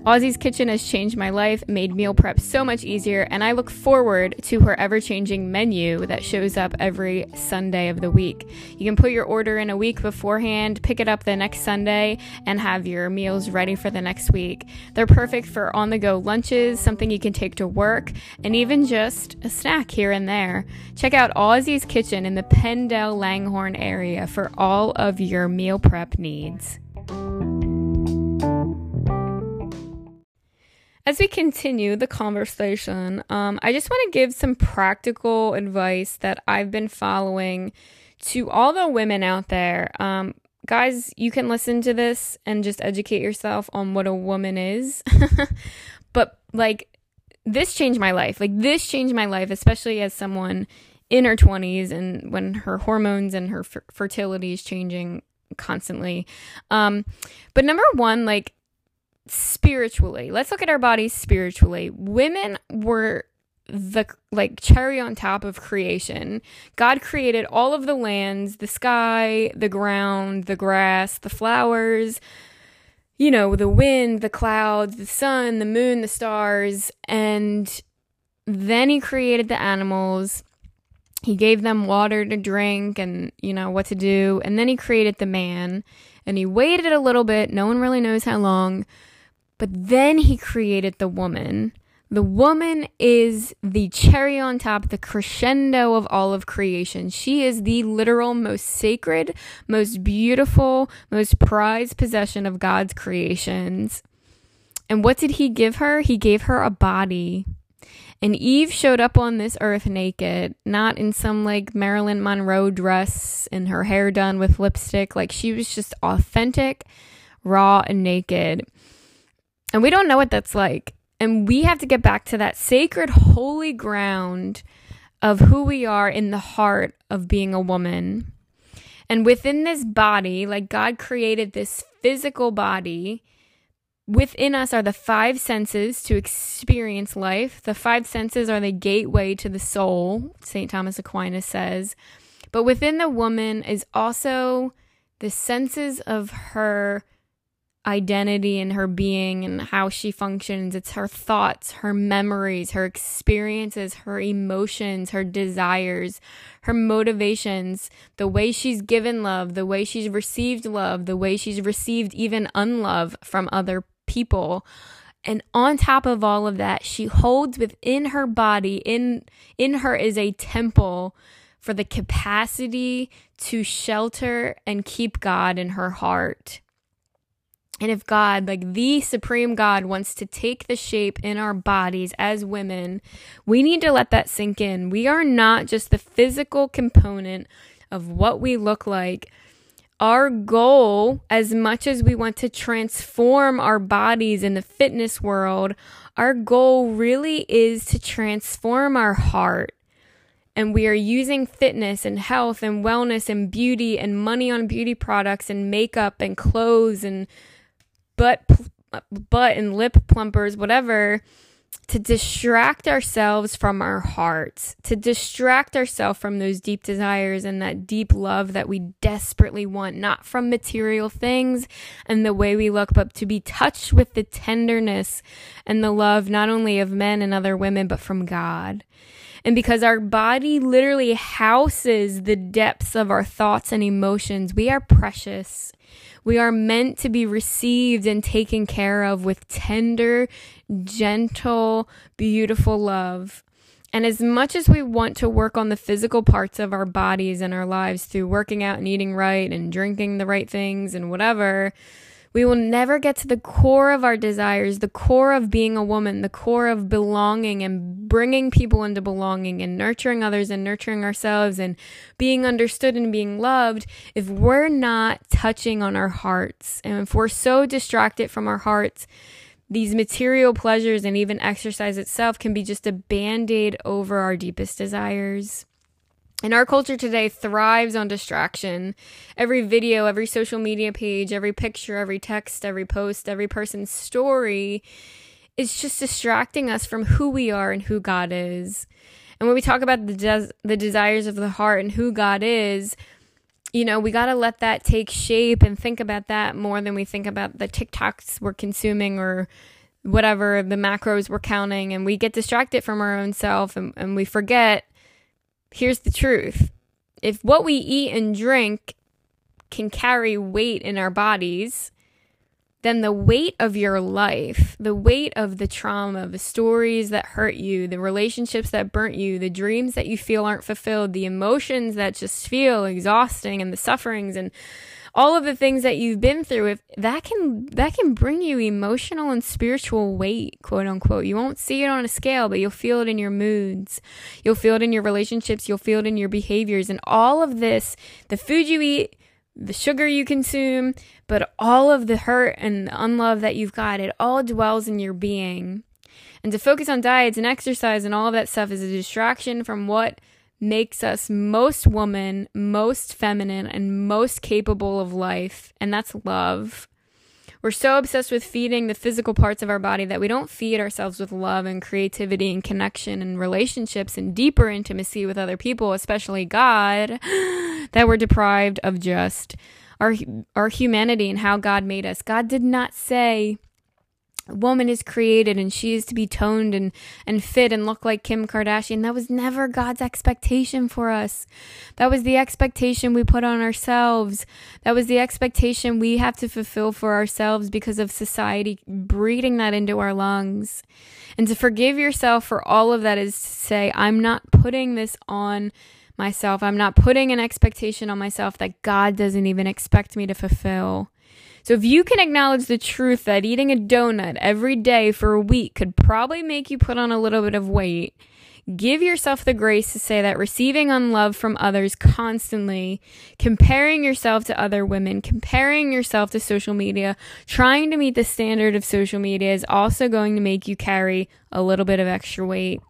Aussie's Kitchen has changed my life, made meal prep so much easier, and I look forward to her ever changing menu that shows up every Sunday of the week. You can put your order in a week beforehand, pick it up the next Sunday, and have your meals ready for the next week. They're perfect for on the go lunches, something you can take to work, and even just a snack here and there. Check out Aussie's Kitchen in the Penndel Langhorne area for all of your meal prep needs. As we continue the conversation, um, I just want to give some practical advice that I've been following to all the women out there. Um, guys, you can listen to this and just educate yourself on what a woman is. but, like, this changed my life. Like, this changed my life, especially as someone in her 20s and when her hormones and her f- fertility is changing constantly. Um, but number one, like, spiritually, let's look at our bodies spiritually. Women were the like cherry on top of creation. God created all of the lands, the sky, the ground, the grass, the flowers, you know, the wind, the clouds, the sun, the moon, the stars, and then he created the animals. He gave them water to drink and, you know, what to do. And then he created the man and he waited a little bit. No one really knows how long but then he created the woman. The woman is the cherry on top, the crescendo of all of creation. She is the literal most sacred, most beautiful, most prized possession of God's creations. And what did he give her? He gave her a body. And Eve showed up on this earth naked, not in some like Marilyn Monroe dress and her hair done with lipstick. Like she was just authentic, raw, and naked. And we don't know what that's like. And we have to get back to that sacred, holy ground of who we are in the heart of being a woman. And within this body, like God created this physical body, within us are the five senses to experience life. The five senses are the gateway to the soul, St. Thomas Aquinas says. But within the woman is also the senses of her identity and her being and how she functions. It's her thoughts, her memories, her experiences, her emotions, her desires, her motivations, the way she's given love, the way she's received love, the way she's received even unlove from other people. And on top of all of that, she holds within her body, in in her is a temple for the capacity to shelter and keep God in her heart. And if God, like the supreme God, wants to take the shape in our bodies as women, we need to let that sink in. We are not just the physical component of what we look like. Our goal, as much as we want to transform our bodies in the fitness world, our goal really is to transform our heart. And we are using fitness and health and wellness and beauty and money on beauty products and makeup and clothes and butt butt and lip plumpers, whatever, to distract ourselves from our hearts, to distract ourselves from those deep desires and that deep love that we desperately want, not from material things and the way we look, but to be touched with the tenderness and the love not only of men and other women, but from God. And because our body literally houses the depths of our thoughts and emotions, we are precious we are meant to be received and taken care of with tender, gentle, beautiful love. And as much as we want to work on the physical parts of our bodies and our lives through working out and eating right and drinking the right things and whatever, we will never get to the core of our desires, the core of being a woman, the core of belonging and bringing people into belonging and nurturing others and nurturing ourselves and being understood and being loved if we're not touching on our hearts. And if we're so distracted from our hearts, these material pleasures and even exercise itself can be just a band aid over our deepest desires. And our culture today thrives on distraction. Every video, every social media page, every picture, every text, every post, every person's story is just distracting us from who we are and who God is. And when we talk about the des- the desires of the heart and who God is, you know, we got to let that take shape and think about that more than we think about the TikToks we're consuming or whatever the macros we're counting and we get distracted from our own self and, and we forget here's the truth. If what we eat and drink can carry weight in our bodies, then the weight of your life, the weight of the trauma, the stories that hurt you, the relationships that burnt you, the dreams that you feel aren't fulfilled, the emotions that just feel exhausting, and the sufferings and all of the things that you've been through if that can that can bring you emotional and spiritual weight quote unquote. You won't see it on a scale but you'll feel it in your moods. You'll feel it in your relationships. You'll feel it in your behaviors. And all of this the food you eat the sugar you consume but all of the hurt and the unlove that you've got it all dwells in your being. And to focus on diets and exercise and all of that stuff is a distraction from what makes us most woman, most feminine, and most capable of life, and that's love. We're so obsessed with feeding the physical parts of our body that we don't feed ourselves with love and creativity and connection and relationships and deeper intimacy with other people, especially God, that we're deprived of just our our humanity and how God made us. God did not say woman is created and she is to be toned and, and fit and look like Kim Kardashian. That was never God's expectation for us. That was the expectation we put on ourselves. That was the expectation we have to fulfill for ourselves because of society breeding that into our lungs. And to forgive yourself for all of that is to say, I'm not putting this on myself. I'm not putting an expectation on myself that God doesn't even expect me to fulfill. So if you can acknowledge the truth that eating a donut every day for a week could probably make you put on a little bit of weight, Give yourself the grace to say that receiving unlove from others constantly, comparing yourself to other women, comparing yourself to social media, trying to meet the standard of social media is also going to make you carry a little bit of extra weight.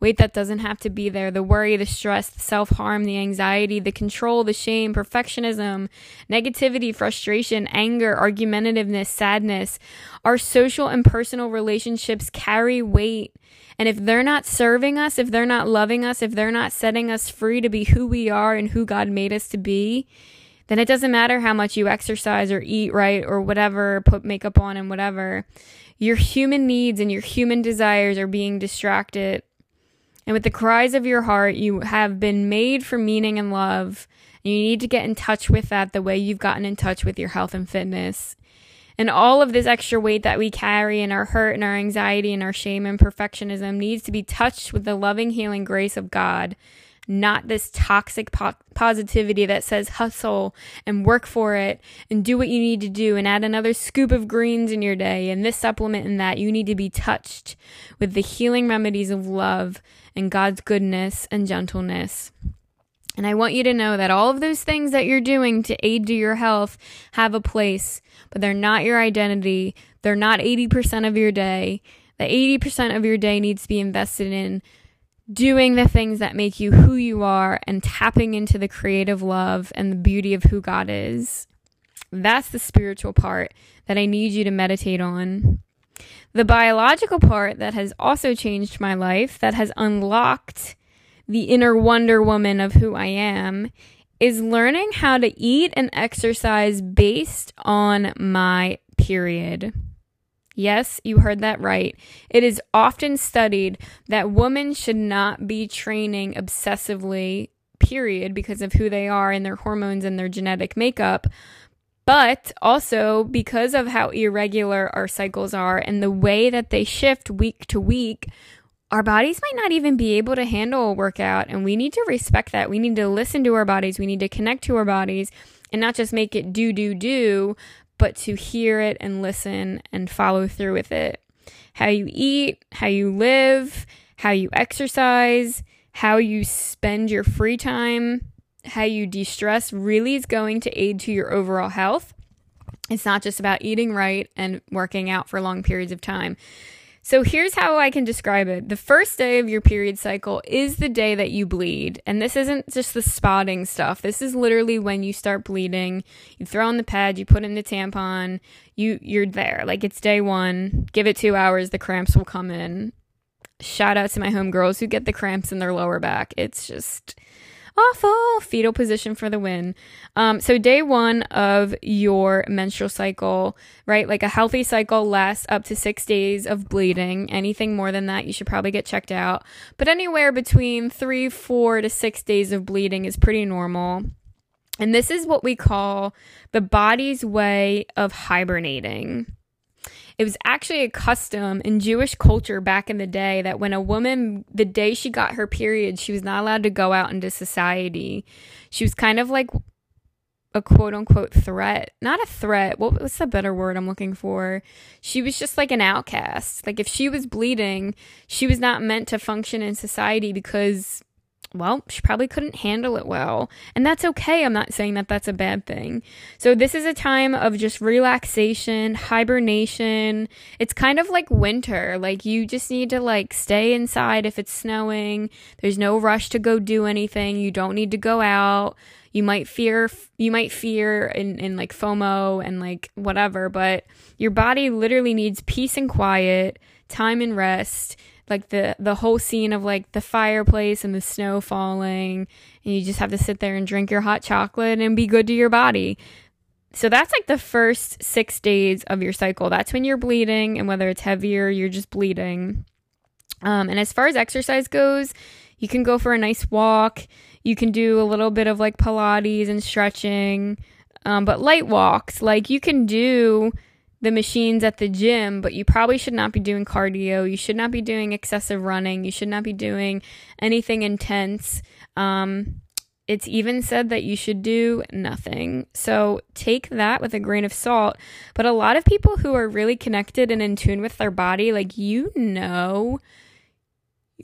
Weight that doesn't have to be there. The worry, the stress, the self harm, the anxiety, the control, the shame, perfectionism, negativity, frustration, anger, argumentativeness, sadness. Our social and personal relationships carry weight. And if they're not serving us, if they're not loving us, if they're not setting us free to be who we are and who God made us to be, then it doesn't matter how much you exercise or eat right or whatever, put makeup on and whatever. Your human needs and your human desires are being distracted and with the cries of your heart, you have been made for meaning and love. And you need to get in touch with that the way you've gotten in touch with your health and fitness. And all of this extra weight that we carry and our hurt and our anxiety and our shame and perfectionism needs to be touched with the loving, healing grace of God, not this toxic po- positivity that says hustle and work for it and do what you need to do and add another scoop of greens in your day and this supplement and that. You need to be touched with the healing remedies of love and God's goodness and gentleness. And I want you to know that all of those things that you're doing to aid to your health have a place, but they're not your identity. They're not 80% of your day. The 80% of your day needs to be invested in doing the things that make you who you are and tapping into the creative love and the beauty of who God is. That's the spiritual part that I need you to meditate on. The biological part that has also changed my life, that has unlocked the inner Wonder Woman of who I am, is learning how to eat and exercise based on my period. Yes, you heard that right. It is often studied that women should not be training obsessively, period, because of who they are and their hormones and their genetic makeup. But also because of how irregular our cycles are and the way that they shift week to week, our bodies might not even be able to handle a workout. And we need to respect that. We need to listen to our bodies. We need to connect to our bodies and not just make it do, do, do, but to hear it and listen and follow through with it. How you eat, how you live, how you exercise, how you spend your free time, how you de stress really is going to aid to your overall health. It's not just about eating right and working out for long periods of time. So here's how I can describe it. The first day of your period cycle is the day that you bleed. And this isn't just the spotting stuff. This is literally when you start bleeding. You throw in the pad, you put in the tampon, you you're there. Like it's day 1. Give it 2 hours, the cramps will come in. Shout out to my homegirls who get the cramps in their lower back. It's just awful fetal position for the win. Um, so day one of your menstrual cycle, right? Like a healthy cycle lasts up to six days of bleeding. Anything more than that, you should probably get checked out. But anywhere between three, four to six days of bleeding is pretty normal. And this is what we call the body's way of hibernating. It was actually a custom in Jewish culture back in the day that when a woman, the day she got her period, she was not allowed to go out into society. She was kind of like a quote unquote threat. Not a threat. What, what's the better word I'm looking for? She was just like an outcast. Like if she was bleeding, she was not meant to function in society because well, she probably couldn't handle it well. And that's okay. I'm not saying that that's a bad thing. So, this is a time of just relaxation, hibernation. It's kind of like winter. Like, you just need to, like, stay inside if it's snowing. There's no rush to go do anything. You don't need to go out. You might fear, you might fear in, in like FOMO and like whatever, but your body literally needs peace and quiet, time and rest like the the whole scene of like the fireplace and the snow falling and you just have to sit there and drink your hot chocolate and be good to your body. So that's like the first six days of your cycle. That's when you're bleeding and whether it's heavier you're just bleeding. Um, and as far as exercise goes you can go for a nice walk. You can do a little bit of like pilates and stretching um, but light walks. Like you can do the machines at the gym, but you probably should not be doing cardio. You should not be doing excessive running. You should not be doing anything intense. Um, it's even said that you should do nothing. So take that with a grain of salt. But a lot of people who are really connected and in tune with their body, like you know,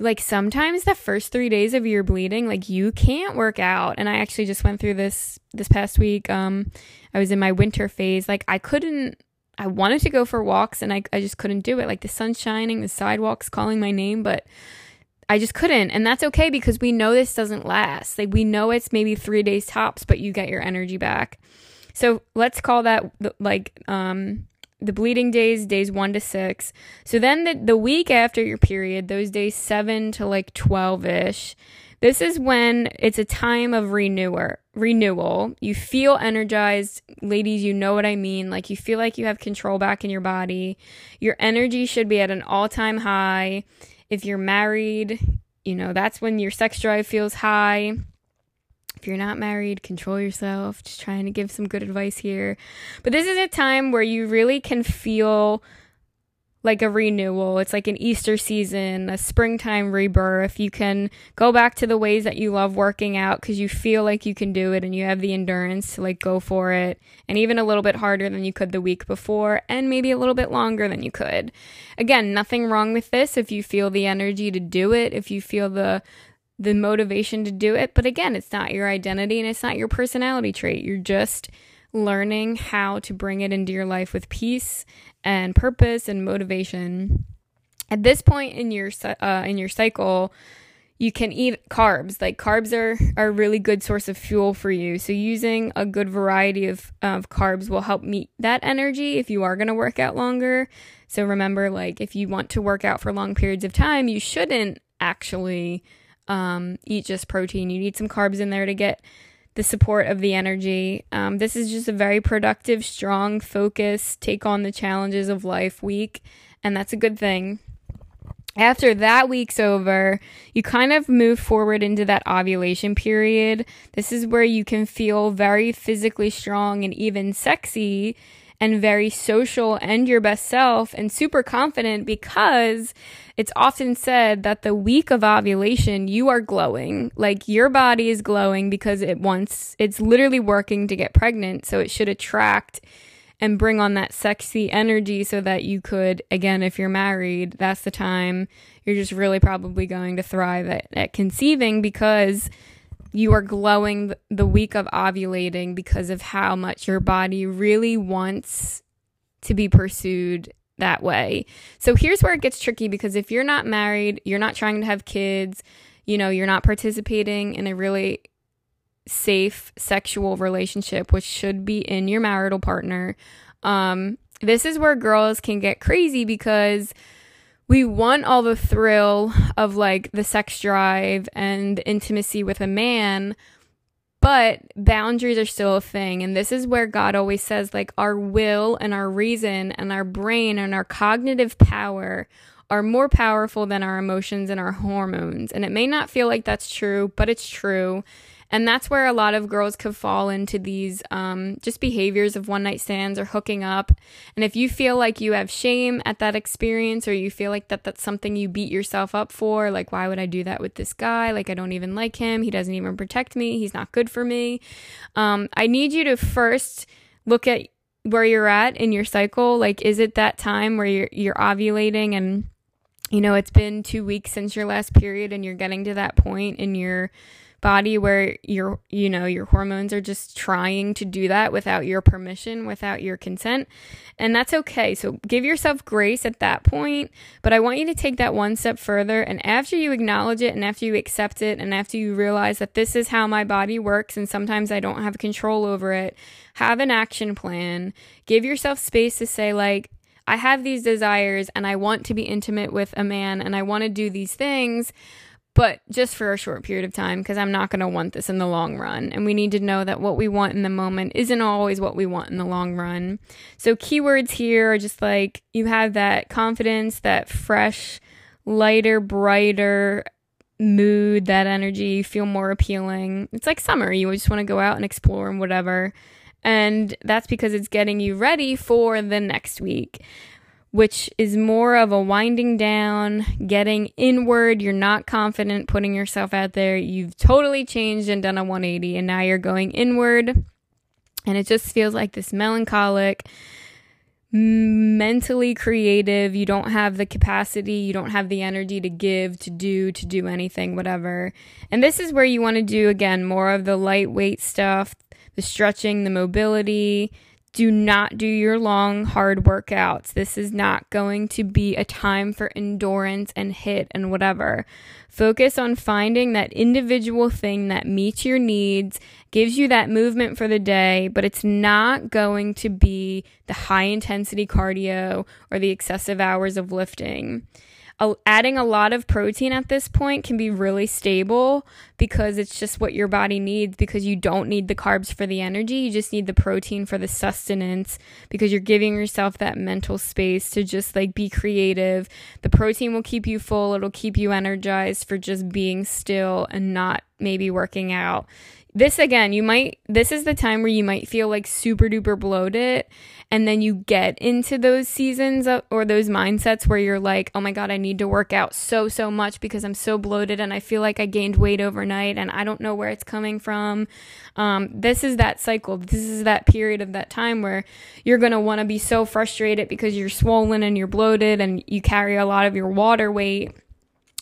like sometimes the first 3 days of your bleeding like you can't work out and I actually just went through this this past week um I was in my winter phase like I couldn't I wanted to go for walks and I I just couldn't do it like the sun's shining the sidewalks calling my name but I just couldn't. And that's okay because we know this doesn't last. Like we know it's maybe 3 days tops, but you get your energy back. So let's call that like um the bleeding days, days 1 to 6. So then the the week after your period, those days 7 to like 12ish, this is when it's a time of renewer, renewal. You feel energized. Ladies, you know what I mean. Like you feel like you have control back in your body. Your energy should be at an all-time high if you're married, you know, that's when your sex drive feels high. If you're not married, control yourself. Just trying to give some good advice here. But this is a time where you really can feel like a renewal. It's like an Easter season, a springtime rebirth. You can go back to the ways that you love working out because you feel like you can do it and you have the endurance to like go for it. And even a little bit harder than you could the week before and maybe a little bit longer than you could. Again, nothing wrong with this if you feel the energy to do it, if you feel the the motivation to do it. But again, it's not your identity and it's not your personality trait. You're just learning how to bring it into your life with peace and purpose and motivation. At this point in your uh, in your cycle, you can eat carbs. Like carbs are, are a really good source of fuel for you. So using a good variety of, of carbs will help meet that energy if you are going to work out longer. So remember, like if you want to work out for long periods of time, you shouldn't actually um, eat just protein. You need some carbs in there to get the support of the energy. Um, this is just a very productive, strong, focused, take on the challenges of life week, and that's a good thing. After that week's over, you kind of move forward into that ovulation period. This is where you can feel very physically strong and even sexy and very social and your best self and super confident because it's often said that the week of ovulation, you are glowing. Like your body is glowing because it wants, it's literally working to get pregnant. So it should attract and bring on that sexy energy so that you could, again, if you're married, that's the time you're just really probably going to thrive at, at conceiving because you are glowing the week of ovulating because of how much your body really wants to be pursued that way. So here's where it gets tricky because if you're not married, you're not trying to have kids, you know, you're not participating in a really safe sexual relationship, which should be in your marital partner. Um, this is where girls can get crazy because we want all the thrill of like the sex drive and intimacy with a man, but boundaries are still a thing. And this is where God always says, like, our will and our reason and our brain and our cognitive power are more powerful than our emotions and our hormones. And it may not feel like that's true, but it's true. And that's where a lot of girls could fall into these um, just behaviors of one night stands or hooking up. And if you feel like you have shame at that experience or you feel like that that's something you beat yourself up for, like, why would I do that with this guy? Like, I don't even like him. He doesn't even protect me. He's not good for me. Um, I need you to first look at where you're at in your cycle. Like, is it that time where you're, you're ovulating and you know, it's been two weeks since your last period and you're getting to that point in your body where your you know your hormones are just trying to do that without your permission without your consent. And that's okay. So give yourself grace at that point. But i want you to take that one step further. And after you acknowledge it and after you accept it and after you realize that this is how my body works and sometimes i don't have control over it have an action plan. Give yourself space to say like I have these desires and I want to be intimate with a man and I want to do these things, but just for a short period of time because I'm not going to want this in the long run. And we need to know that what we want in the moment isn't always what we want in the long run. So, keywords here are just like you have that confidence, that fresh, lighter, brighter mood, that energy, feel more appealing. It's like summer. You just want to go out and explore and whatever. And that's because it's getting you ready for the next week which is more of a winding down, getting inward. You're not confident putting yourself out there. You've totally changed and done a 180, and now you're going inward. And it just feels like this melancholic, mentally creative, you don't have the capacity, you don't have the energy to give, to do, to do anything, whatever. And this is where you want to do again more of the lightweight stuff, the stretching, the mobility, do not do your long, hard workouts. This is not going to be a time for endurance and HIIT and whatever. Focus on finding that individual thing that meets your needs, gives you that movement for the day, but it's not going to be the high intensity cardio or the excessive hours of lifting adding a lot of protein at this point can be really stable because it's just what your body needs because you don't need the carbs for the energy. You just need the protein for the sustenance because you're giving yourself that mental space to just like be creative. The protein will keep you full, it'll keep you energized for just being still and not maybe working out this again, you might, this is the time where you might feel like super duper bloated. And then you get into those seasons or those mindsets where you're like, oh my God, I need to work out so, so much because I'm so bloated and I feel like I gained weight overnight and I don't know where it's coming from. Um, this is that cycle. This is that period of that time where you're going to want to be so frustrated because you're swollen and you're bloated and you carry a lot of your water weight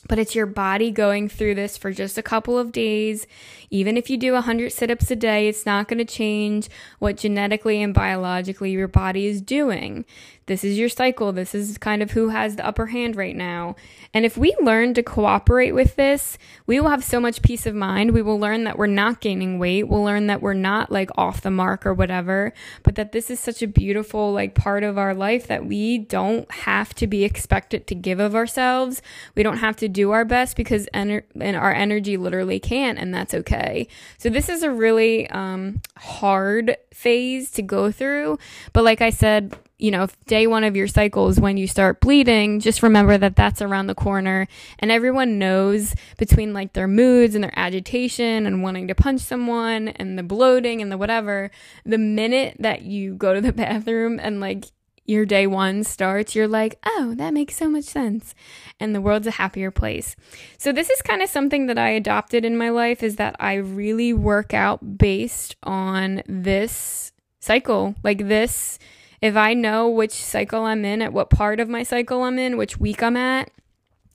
but it's your body going through this for just a couple of days. Even if you do 100 sit ups a day, it's not going to change what genetically and biologically your body is doing. This is your cycle. This is kind of who has the upper hand right now. And if we learn to cooperate with this, we will have so much peace of mind. We will learn that we're not gaining weight. We'll learn that we're not like off the mark or whatever, but that this is such a beautiful like part of our life that we don't have to be expected to give of ourselves. We don't have to do our best because ener- and our energy literally can't, and that's okay. So this is a really um, hard phase to go through. But like I said, you know, if day one of your cycle is when you start bleeding, just remember that that's around the corner. And everyone knows between like their moods and their agitation and wanting to punch someone and the bloating and the whatever, the minute that you go to the bathroom and like your day one starts, you're like, oh, that makes so much sense. And the world's a happier place. So, this is kind of something that I adopted in my life is that I really work out based on this cycle. Like, this if I know which cycle I'm in, at what part of my cycle I'm in, which week I'm at,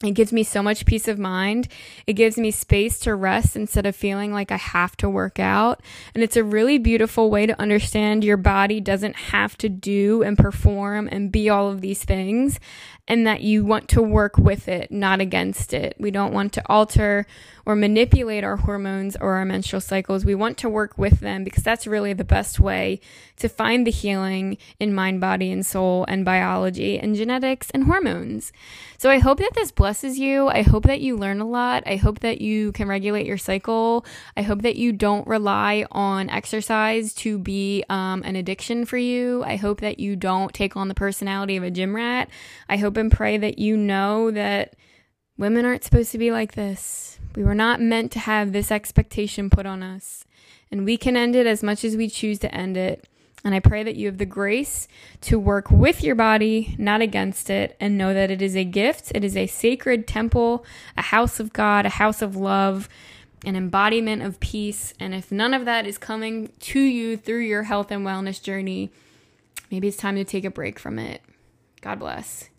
it gives me so much peace of mind. It gives me space to rest instead of feeling like I have to work out. And it's a really beautiful way to understand your body doesn't have to do and perform and be all of these things, and that you want to work with it, not against it. We don't want to alter or manipulate our hormones or our menstrual cycles. We want to work with them because that's really the best way to find the healing in mind, body, and soul, and biology, and genetics and hormones. So I hope that this blesses you. I hope that you learn a lot. I hope that you can regulate your cycle. I hope that you don't rely on exercise to be um, an addiction for you. I hope that you don't take on the personality of a gym rat. I hope and pray that you know that women aren't supposed to be like this. We were not meant to have this expectation put on us. And we can end it as much as we choose to end it. And I pray that you have the grace to work with your body, not against it, and know that it is a gift. It is a sacred temple, a house of God, a house of love, an embodiment of peace. And if none of that is coming to you through your health and wellness journey, maybe it's time to take a break from it. God bless.